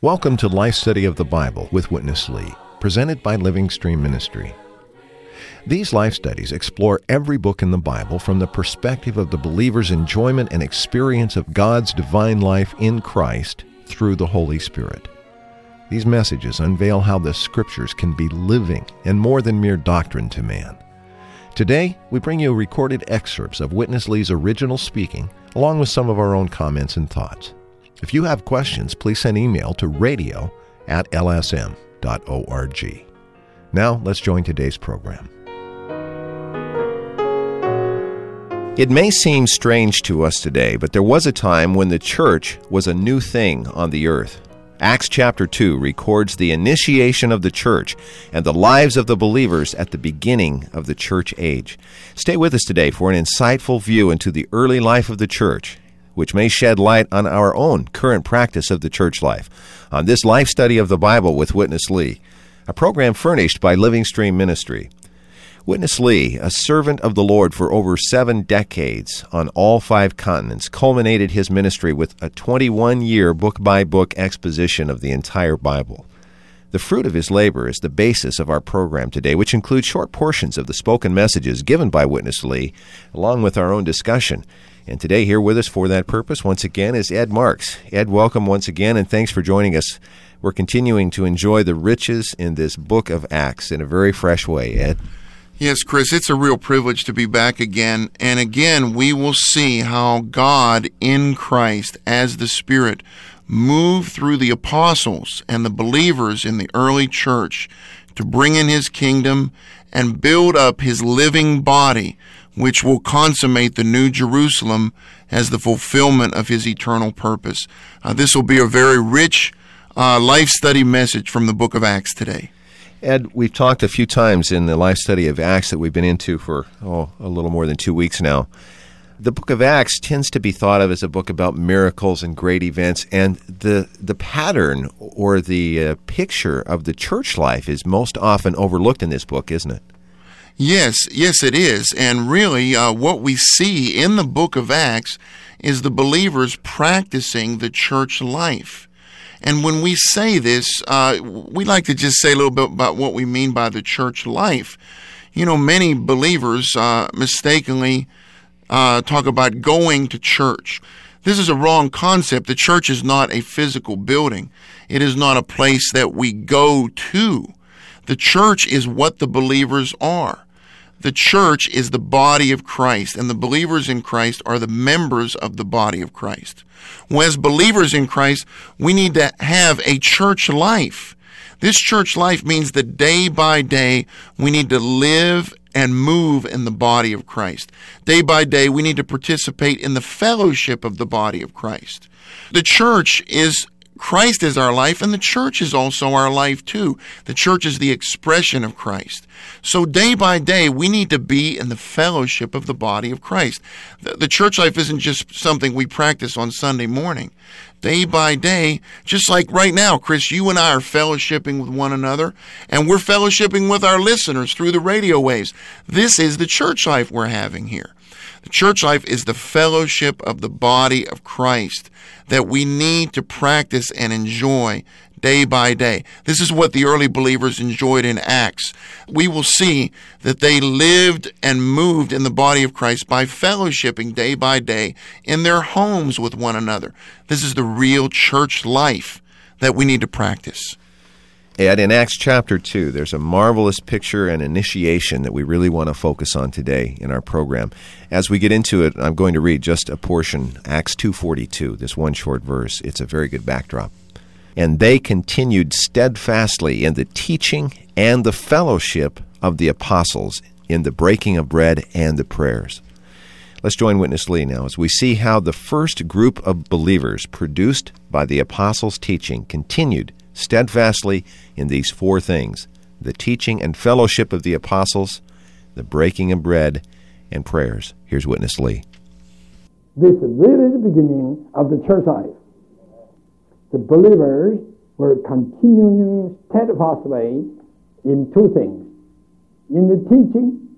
Welcome to Life Study of the Bible with Witness Lee, presented by Living Stream Ministry. These life studies explore every book in the Bible from the perspective of the believer's enjoyment and experience of God's divine life in Christ through the Holy Spirit. These messages unveil how the Scriptures can be living and more than mere doctrine to man. Today, we bring you recorded excerpts of Witness Lee's original speaking, along with some of our own comments and thoughts. If you have questions, please send email to radio at lsm.org. Now, let's join today's program. It may seem strange to us today, but there was a time when the church was a new thing on the earth. Acts chapter 2 records the initiation of the church and the lives of the believers at the beginning of the church age. Stay with us today for an insightful view into the early life of the church, which may shed light on our own current practice of the church life. On this life study of the Bible with Witness Lee, a program furnished by Living Stream Ministry. Witness Lee, a servant of the Lord for over seven decades on all five continents, culminated his ministry with a 21 year book by book exposition of the entire Bible. The fruit of his labor is the basis of our program today, which includes short portions of the spoken messages given by Witness Lee, along with our own discussion. And today, here with us for that purpose, once again, is Ed Marks. Ed, welcome once again, and thanks for joining us. We're continuing to enjoy the riches in this book of Acts in a very fresh way, Ed. Yes, Chris, it's a real privilege to be back again. And again, we will see how God in Christ as the Spirit moved through the apostles and the believers in the early church to bring in his kingdom and build up his living body, which will consummate the new Jerusalem as the fulfillment of his eternal purpose. Uh, this will be a very rich uh, life study message from the book of Acts today. Ed, we've talked a few times in the life study of Acts that we've been into for oh, a little more than two weeks now. The book of Acts tends to be thought of as a book about miracles and great events, and the the pattern or the uh, picture of the church life is most often overlooked in this book, isn't it? Yes, yes, it is. And really, uh, what we see in the book of Acts is the believers practicing the church life. And when we say this, uh, we like to just say a little bit about what we mean by the church life. You know, many believers uh, mistakenly uh, talk about going to church. This is a wrong concept. The church is not a physical building, it is not a place that we go to. The church is what the believers are. The church is the body of Christ, and the believers in Christ are the members of the body of Christ. Well, as believers in Christ, we need to have a church life. This church life means that day by day, we need to live and move in the body of Christ. Day by day, we need to participate in the fellowship of the body of Christ. The church is Christ is our life, and the church is also our life too. The church is the expression of Christ. So day by day, we need to be in the fellowship of the body of Christ. The, the, church life isn't just something we practice on Sunday morning. Day by day, just like right now, Chris, you and I are fellowshipping with one another, and we're fellowshipping with our listeners through the radio waves. This is the church life we're having here. Church life is the fellowship of the body of Christ that we need to practice and enjoy day by day. This is what the early believers enjoyed in Acts. We will see that they lived and moved in the body of Christ by fellowshipping day by day in their homes with one another. This is the real church life that we need to practice. Ed, in Acts chapter 2, there's a marvelous picture and initiation that we really want to focus on today in our program. As we get into it, I'm going to read just a portion, Acts 2.42, this one short verse. It's a very good backdrop. And they continued steadfastly in the teaching and the fellowship of the apostles, in the breaking of bread and the prayers. Let's join Witness Lee now as we see how the first group of believers produced by the apostles' teaching continued steadfastly in these four things the teaching and fellowship of the apostles, the breaking of bread, and prayers. Here's Witness Lee. This is really the beginning of the church life. The believers were continuing steadfastly in two things in the teaching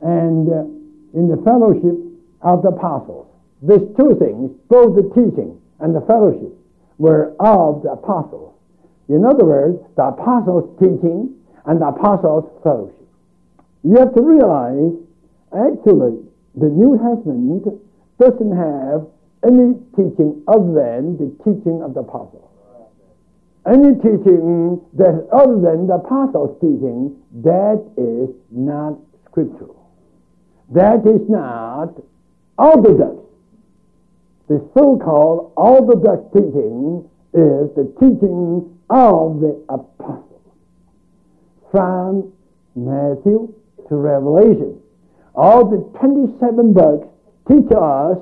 and uh, in the fellowship of the apostles. These two things, both the teaching and the fellowship, were of the apostles. In other words, the apostles' teaching and the apostles' fellowship. You have to realize, actually, the New Testament doesn't have any teaching other than the teaching of the apostles. Any teaching that other than the apostles' teaching, that is not scriptural. That is not orthodox. The so-called orthodox teaching is the teaching of the apostles. From Matthew to Revelation, all the 27 books teach us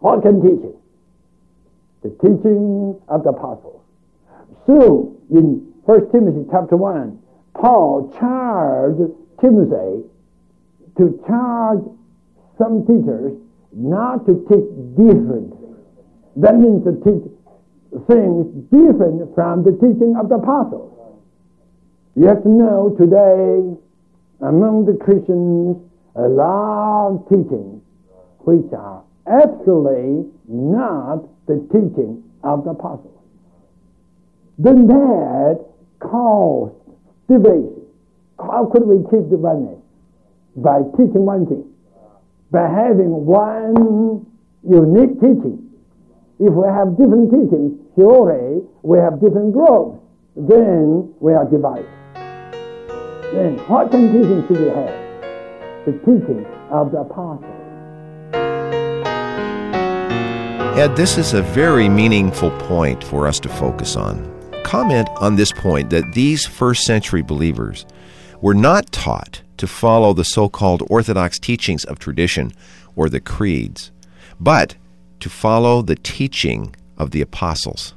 what can teach it? The teaching of the apostles. So, in 1 Timothy chapter 1, Paul charged Timothy to charge some teachers not to teach differently. That means to teach things different from the teaching of the apostles. To know today, among the Christians, a lot of teachings which are absolutely not the teaching of the apostles. Then that caused division. How could we keep the oneness? By teaching one thing. By having one unique teaching. If we have different teachings, surely we have different groups. Then we are divided. Then what kind of teaching should we have? The teaching of the apostles. Ed, this is a very meaningful point for us to focus on. Comment on this point that these first century believers were not taught to follow the so called orthodox teachings of tradition or the creeds, but to follow the teaching of the apostles.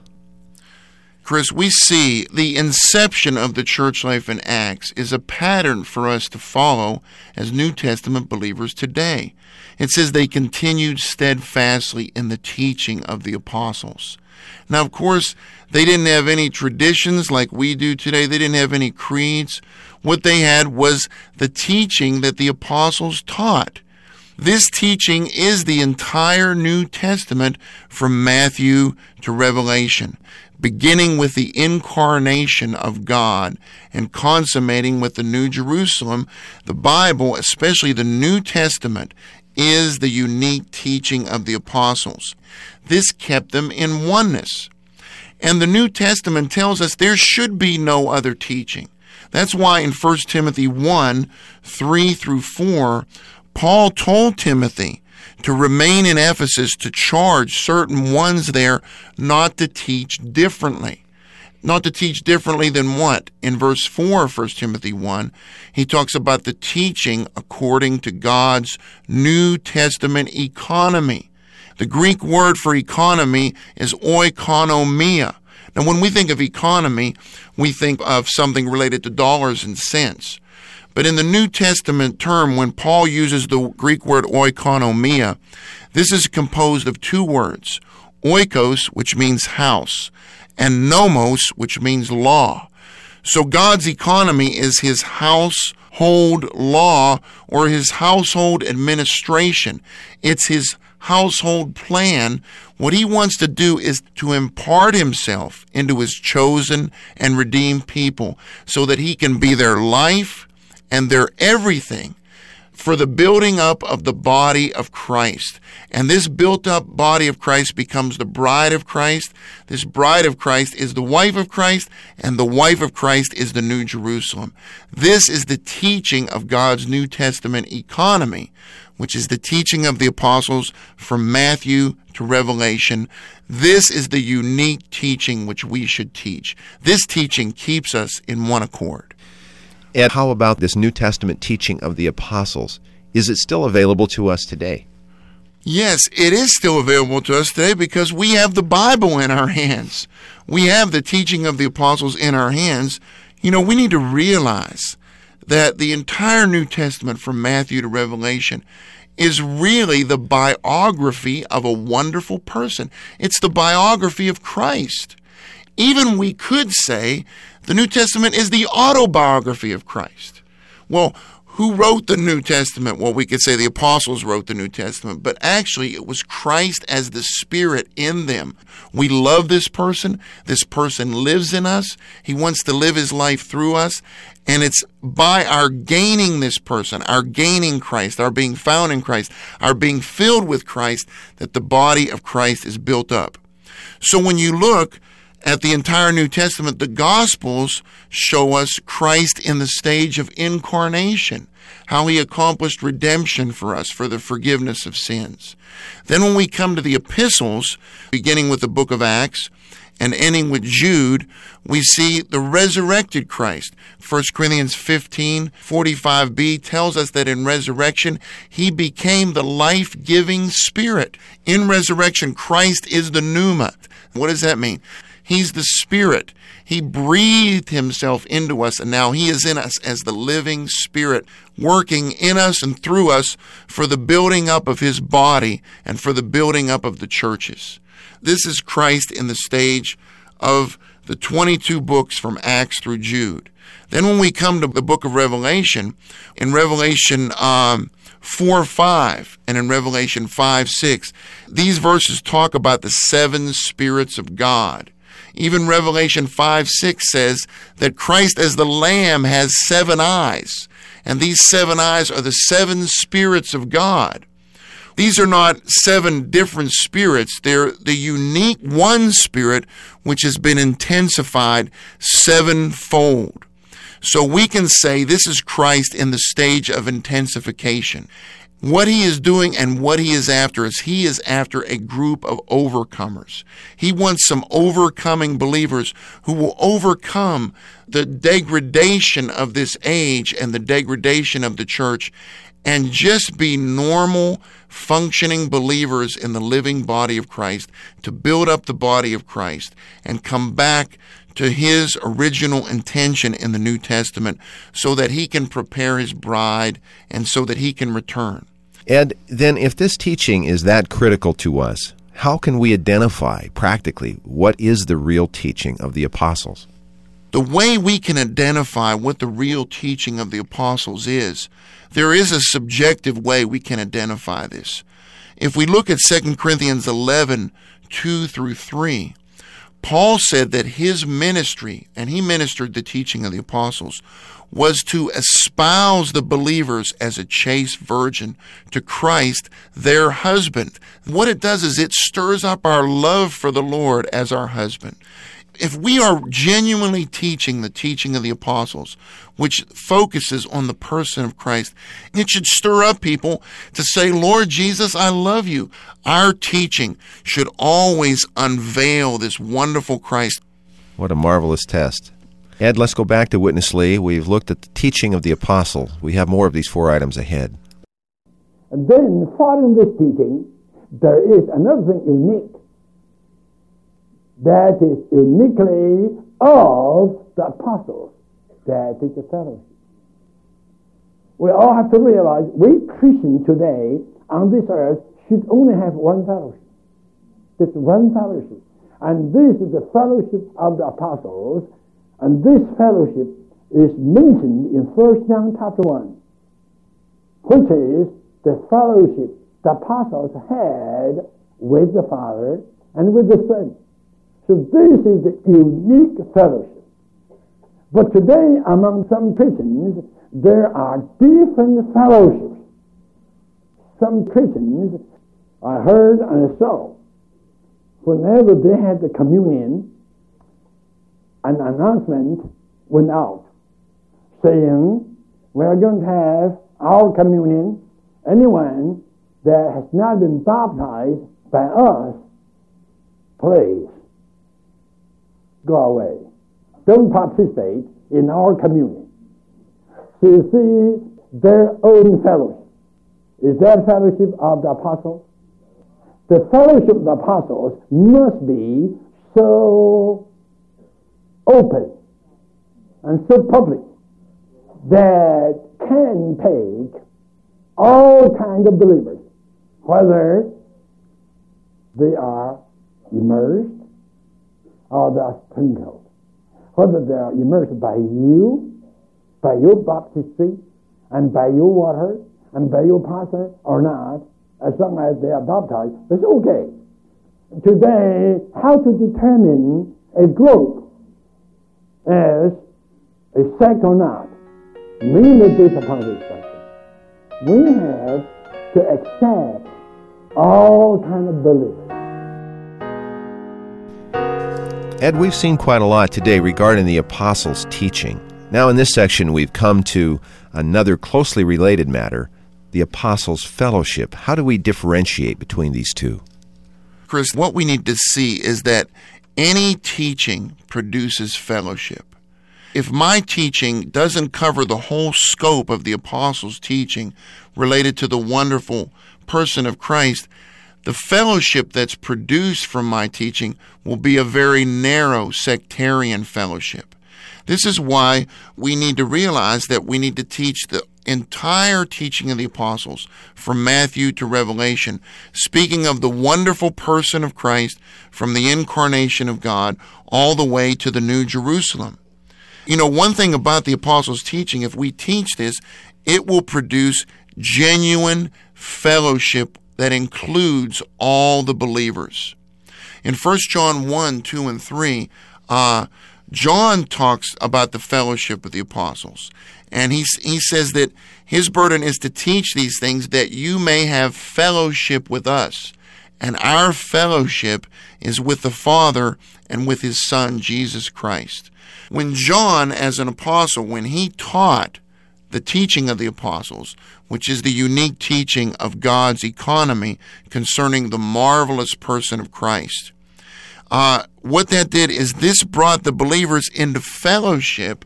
Chris, we see the inception of the church life in Acts is a pattern for us to follow as New Testament believers today. It says they continued steadfastly in the teaching of the apostles. Now, of course, they didn't have any traditions like we do today. They didn't have any creeds. What they had was the teaching that the apostles taught. This teaching is the entire New Testament from Matthew to Revelation, beginning with the incarnation of God and consummating with the New Jerusalem. The Bible, especially the New Testament, is the unique teaching of the apostles. This kept them in oneness. And the New Testament tells us there should be no other teaching. That's why in 1 Timothy 1 3 through 4, Paul told Timothy to remain in Ephesus to charge certain ones there not to teach differently. Not to teach differently than what? In verse 4 of 1 Timothy 1, he talks about the teaching according to God's New Testament economy. The Greek word for economy is oikonomia. Now, when we think of economy, we think of something related to dollars and cents. But in the New Testament term, when Paul uses the Greek word oikonomia, this is composed of two words oikos, which means house, and nomos, which means law. So God's economy is his household law or his household administration. It's his household plan, what he wants to do is to impart himself into his chosen and redeemed people so that he can be their life and they're everything for the building up of the body of Christ. And this built up body of Christ becomes the bride of Christ. This bride of Christ is the wife of Christ, and the wife of Christ is the New Jerusalem. This is the teaching of God's New Testament economy, which is the teaching of the apostles from Matthew to Revelation. This is the unique teaching which we should teach. This teaching keeps us in one accord. And how about this New Testament teaching of the apostles? Is it still available to us today? Yes, it is still available to us today because we have the Bible in our hands. We have the teaching of the apostles in our hands. You know, we need to realize that the entire New Testament from Matthew to Revelation is really the biography of a wonderful person. It's the biography of Christ. Even we could say the New Testament is the autobiography of Christ. Well, who wrote the New Testament? Well, we could say the apostles wrote the New Testament, but actually it was Christ as the Spirit in them. We love this person. This person lives in us. He wants to live his life through us. And it's by our gaining this person, our gaining Christ, our being found in Christ, our being filled with Christ, that the body of Christ is built up. So when you look, at the entire New Testament, the Gospels show us Christ in the stage of incarnation, how he accomplished redemption for us for the forgiveness of sins. Then, when we come to the epistles, beginning with the book of Acts and ending with Jude, we see the resurrected Christ. 1 Corinthians 15 45b tells us that in resurrection, he became the life giving spirit. In resurrection, Christ is the pneuma. What does that mean? He's the Spirit. He breathed Himself into us, and now He is in us as the living Spirit, working in us and through us for the building up of His body and for the building up of the churches. This is Christ in the stage of the 22 books from Acts through Jude. Then, when we come to the book of Revelation, in Revelation um, 4 5 and in Revelation 5 6, these verses talk about the seven spirits of God. Even Revelation 5 6 says that Christ as the Lamb has seven eyes, and these seven eyes are the seven spirits of God. These are not seven different spirits, they're the unique one spirit which has been intensified sevenfold. So we can say this is Christ in the stage of intensification. What he is doing and what he is after is he is after a group of overcomers. He wants some overcoming believers who will overcome the degradation of this age and the degradation of the church and just be normal, functioning believers in the living body of Christ to build up the body of Christ and come back to his original intention in the New Testament so that he can prepare his bride and so that he can return. And then, if this teaching is that critical to us, how can we identify practically what is the real teaching of the apostles? The way we can identify what the real teaching of the apostles is, there is a subjective way we can identify this. If we look at 2 Corinthians 11, 2 through 3, Paul said that his ministry, and he ministered the teaching of the apostles, was to espouse the believers as a chaste virgin to Christ, their husband. What it does is it stirs up our love for the Lord as our husband. If we are genuinely teaching the teaching of the apostles, which focuses on the person of Christ, it should stir up people to say, Lord Jesus, I love you. Our teaching should always unveil this wonderful Christ. What a marvelous test. Ed, let's go back to Witness Lee. We've looked at the teaching of the apostle. We have more of these four items ahead. And then, following this teaching, there is another thing unique. That is uniquely of the apostles. That is the fellowship. We all have to realize we Christians today on this earth should only have one fellowship. Just one fellowship. And this is the fellowship of the apostles and this fellowship is mentioned in 1 John chapter 1, which is the fellowship the apostles had with the Father and with the Son. So this is the unique fellowship. But today, among some Christians, there are different fellowships. Some Christians, I heard and I saw, whenever they had the communion, an announcement went out saying we are going to have our communion. Anyone that has not been baptized by us, please go away. Don't participate in our communion. So you see their own fellowship. Is that fellowship of the apostles? The fellowship of the apostles must be so open and so public that can take all kinds of believers, whether they are immersed or they are sprinkled. Whether they are immersed by you, by your baptistry, and by your water, and by your pastor or not, as long as they are baptized, that's okay. Today, how to determine a group as a sect or not, mainly based upon this question. We have to accept all kind of beliefs. Ed, we've seen quite a lot today regarding the apostles' teaching. Now, in this section, we've come to another closely related matter the apostles' fellowship. How do we differentiate between these two? Chris, what we need to see is that any teaching produces fellowship. If my teaching doesn't cover the whole scope of the apostles' teaching related to the wonderful person of Christ, the fellowship that's produced from my teaching will be a very narrow sectarian fellowship. This is why we need to realize that we need to teach the entire teaching of the apostles from Matthew to Revelation, speaking of the wonderful person of Christ from the incarnation of God all the way to the New Jerusalem. You know, one thing about the apostles' teaching, if we teach this, it will produce genuine fellowship that includes all the believers. In 1 John 1, 2, and 3, uh, John talks about the fellowship of the apostles. And he, he says that his burden is to teach these things that you may have fellowship with us. And our fellowship is with the Father and with his Son, Jesus Christ. When John, as an apostle, when he taught the teaching of the apostles, which is the unique teaching of God's economy concerning the marvelous person of Christ. Uh, what that did is this brought the believers into fellowship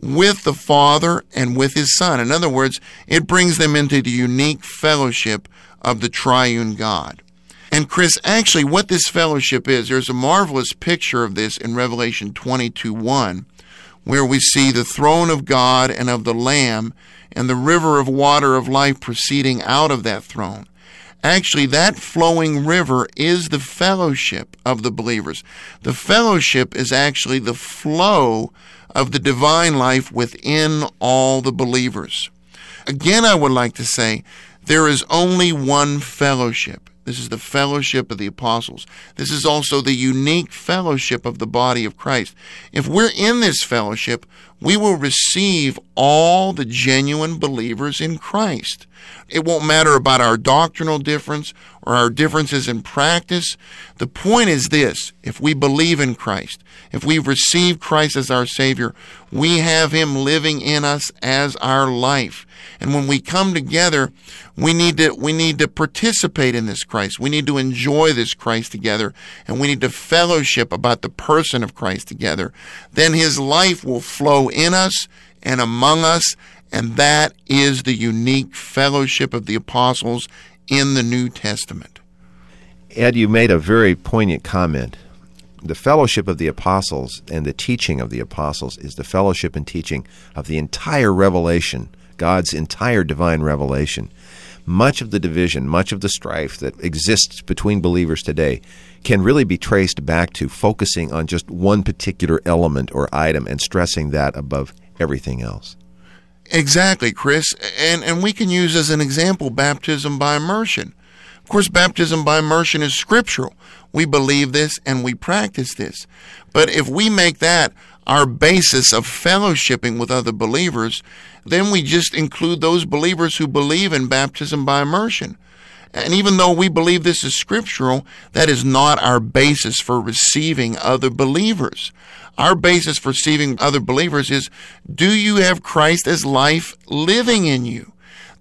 with the Father and with His Son. In other words, it brings them into the unique fellowship of the triune God. And Chris, actually, what this fellowship is, there's a marvelous picture of this in Revelation 22 1 where we see the throne of God and of the Lamb and the river of water of life proceeding out of that throne. Actually, that flowing river is the fellowship of the believers. The fellowship is actually the flow of the divine life within all the believers. Again, I would like to say there is only one fellowship. This is the fellowship of the apostles. This is also the unique fellowship of the body of Christ. If we're in this fellowship, we will receive all the genuine believers in Christ. It won't matter about our doctrinal difference or our differences in practice. The point is this if we believe in Christ, if we receive Christ as our Savior, we have Him living in us as our life. And when we come together, we need to we need to participate in this Christ. We need to enjoy this Christ together, and we need to fellowship about the person of Christ together. Then his life will flow in us and among us, and that is the unique fellowship of the apostles in the New Testament. Ed, you made a very poignant comment. The fellowship of the apostles and the teaching of the apostles is the fellowship and teaching of the entire revelation, God's entire divine revelation much of the division, much of the strife that exists between believers today can really be traced back to focusing on just one particular element or item and stressing that above everything else. Exactly, Chris. And and we can use as an example baptism by immersion. Of course, baptism by immersion is scriptural. We believe this and we practice this. But if we make that our basis of fellowshipping with other believers, then we just include those believers who believe in baptism by immersion. And even though we believe this is scriptural, that is not our basis for receiving other believers. Our basis for receiving other believers is do you have Christ as life living in you?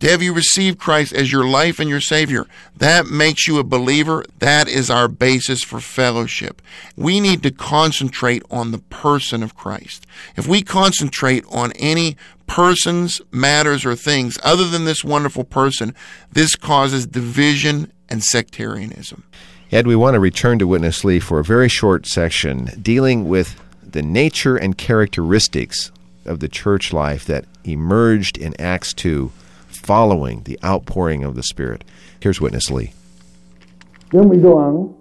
To have you received Christ as your life and your Savior, that makes you a believer. That is our basis for fellowship. We need to concentrate on the person of Christ. If we concentrate on any persons, matters, or things other than this wonderful person, this causes division and sectarianism. Ed, we want to return to Witness Lee for a very short section dealing with the nature and characteristics of the church life that emerged in Acts 2 following the outpouring of the Spirit. Here's Witness Lee. Then we go on.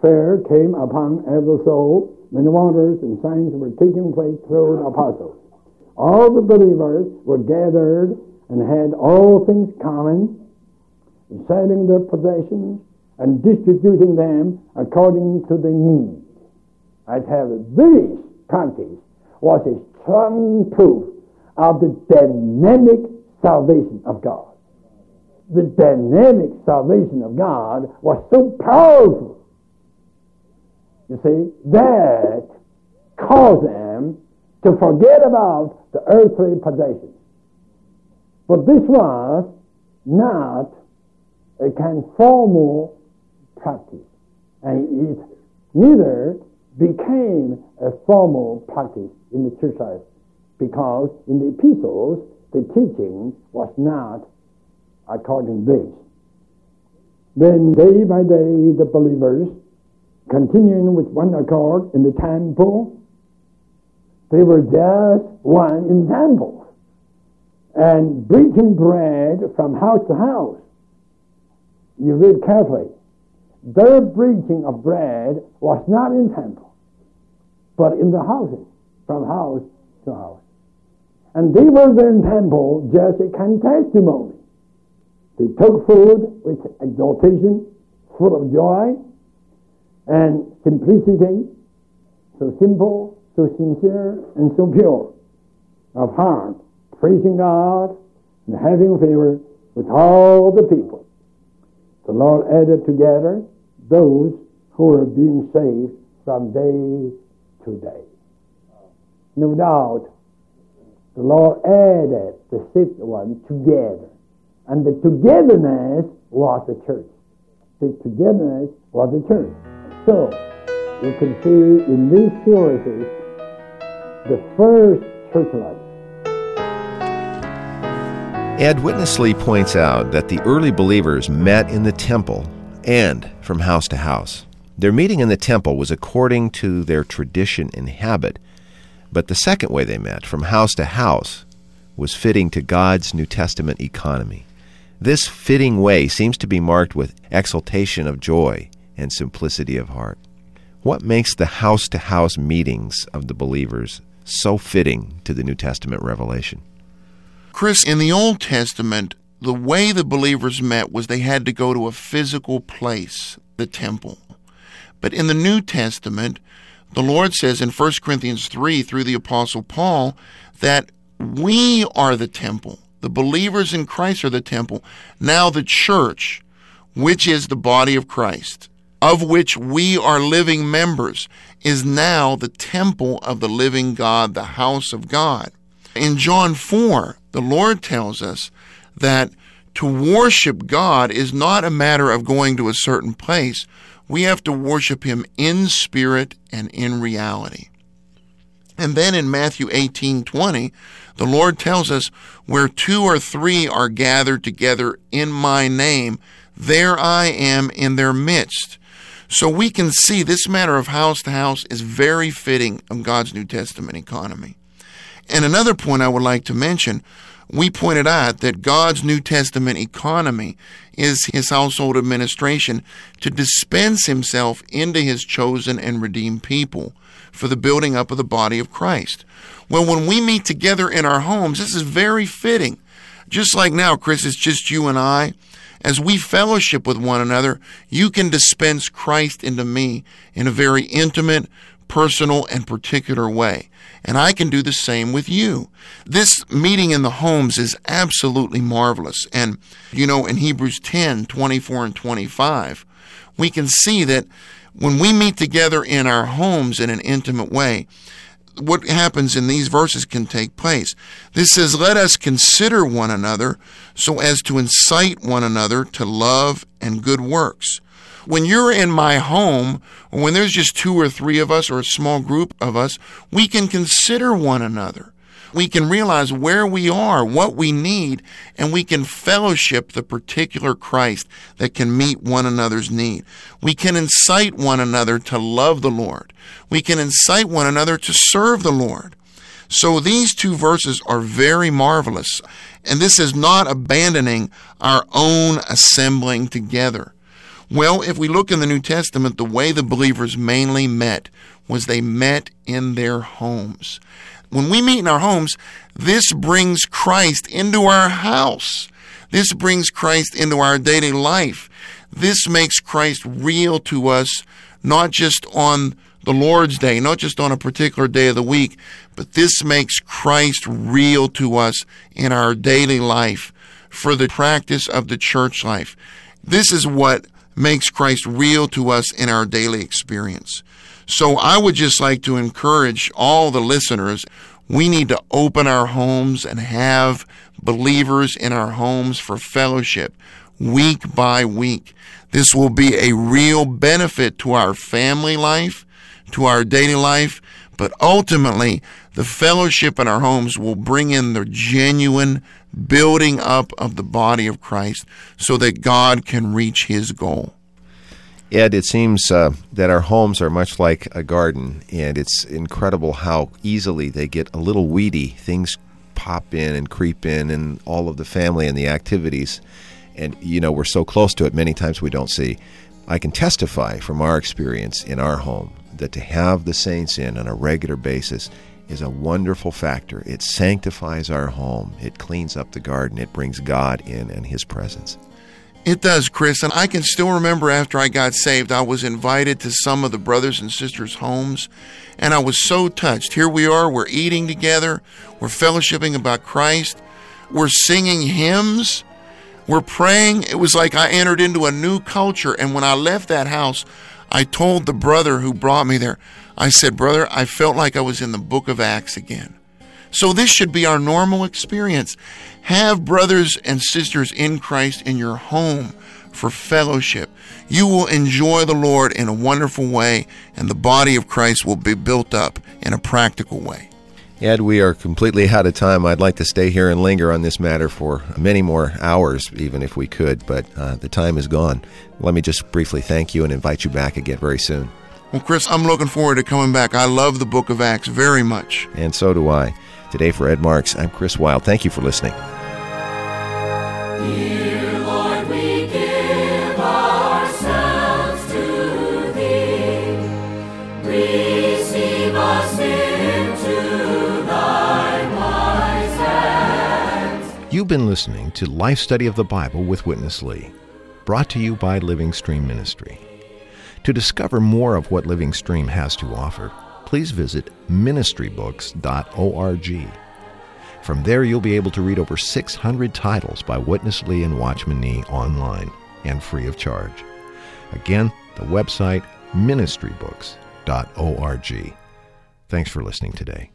Fear came upon every soul, many wonders and signs were taking place through the apostles. All the believers were gathered and had all things common, selling their possessions and distributing them according to the need. I tell you, this practice was a strong proof of the dynamic salvation of God. The dynamic salvation of God was so powerful. You see, that caused them to forget about the earthly possessions. But this was not a conformal practice, and it neither became a formal practice in the church life because in the epistles the teaching was not according to this. Then day by day the believers continuing with one accord in the temple they were just one in temple and breaking bread from house to house. You read carefully. Their breaking of bread was not in temple, but in the houses, from house to house. And they were in temple just a kind testimony. They took food with exaltation, full of joy and simplicity, so simple, so sincere, and so pure of heart, praising God and having favor with all the people. The Lord added together those who were being saved from day to day. No doubt, the Lord added the saved one together. And the togetherness was the church. The togetherness was the church. So, you can see in these verses the first church life. Ed Witness Lee points out that the early believers met in the temple and from house to house. Their meeting in the temple was according to their tradition and habit, but the second way they met, from house to house, was fitting to God's New Testament economy. This fitting way seems to be marked with exultation of joy and simplicity of heart. What makes the house to house meetings of the believers so fitting to the New Testament revelation? Chris, in the Old Testament, the way the believers met was they had to go to a physical place, the temple. But in the New Testament, the Lord says in 1 Corinthians 3 through the Apostle Paul that we are the temple. The believers in Christ are the temple. Now the church, which is the body of Christ, of which we are living members, is now the temple of the living God, the house of God. In John 4, the Lord tells us that to worship God is not a matter of going to a certain place. We have to worship Him in spirit and in reality. And then in Matthew 18 20, the Lord tells us, Where two or three are gathered together in my name, there I am in their midst. So we can see this matter of house to house is very fitting of God's New Testament economy. And another point I would like to mention we pointed out that God's New Testament economy is his household administration to dispense himself into his chosen and redeemed people for the building up of the body of Christ. Well, when we meet together in our homes, this is very fitting. Just like now, Chris, it's just you and I. As we fellowship with one another, you can dispense Christ into me in a very intimate, personal, and particular way. And I can do the same with you. This meeting in the homes is absolutely marvelous. And, you know, in Hebrews 10 24 and 25, we can see that when we meet together in our homes in an intimate way, what happens in these verses can take place. This says, Let us consider one another so as to incite one another to love and good works when you're in my home, when there's just two or three of us or a small group of us, we can consider one another. We can realize where we are, what we need, and we can fellowship the particular Christ that can meet one another's need. We can incite one another to love the Lord. We can incite one another to serve the Lord. So these two verses are very marvelous. And this is not abandoning our own assembling together. Well, if we look in the New Testament, the way the believers mainly met was they met in their homes. When we meet in our homes, this brings Christ into our house. This brings Christ into our daily life. This makes Christ real to us, not just on the Lord's Day, not just on a particular day of the week, but this makes Christ real to us in our daily life for the practice of the church life. This is what makes Christ real to us in our daily experience. So I would just like to encourage all the listeners. We need to open our homes and have believers in our homes for fellowship week by week. This will be a real benefit to our family life, to our daily life, but ultimately the fellowship in our homes will bring in the genuine building up of the body of Christ so that God can reach his goal. Ed, it seems uh, that our homes are much like a garden, and it's incredible how easily they get a little weedy. Things pop in and creep in, and all of the family and the activities. And, you know, we're so close to it, many times we don't see. I can testify from our experience in our home that to have the saints in on a regular basis is a wonderful factor. It sanctifies our home, it cleans up the garden, it brings God in and His presence. It does, Chris. And I can still remember after I got saved, I was invited to some of the brothers and sisters' homes, and I was so touched. Here we are, we're eating together, we're fellowshipping about Christ, we're singing hymns, we're praying. It was like I entered into a new culture. And when I left that house, I told the brother who brought me there, I said, Brother, I felt like I was in the book of Acts again. So this should be our normal experience. Have brothers and sisters in Christ in your home for fellowship. You will enjoy the Lord in a wonderful way, and the body of Christ will be built up in a practical way. Ed, we are completely out of time. I'd like to stay here and linger on this matter for many more hours, even if we could, but uh, the time is gone. Let me just briefly thank you and invite you back again very soon. Well, Chris, I'm looking forward to coming back. I love the book of Acts very much. And so do I. Today for Ed Marks, I'm Chris Wild. Thank you for listening. Dear Lord, we give ourselves to Thee. Receive us into Thy wise hands. You've been listening to Life Study of the Bible with Witness Lee, brought to you by Living Stream Ministry. To discover more of what Living Stream has to offer, please visit ministrybooks.org. From there, you'll be able to read over 600 titles by Witness Lee and Watchman Nee online and free of charge. Again, the website ministrybooks.org. Thanks for listening today.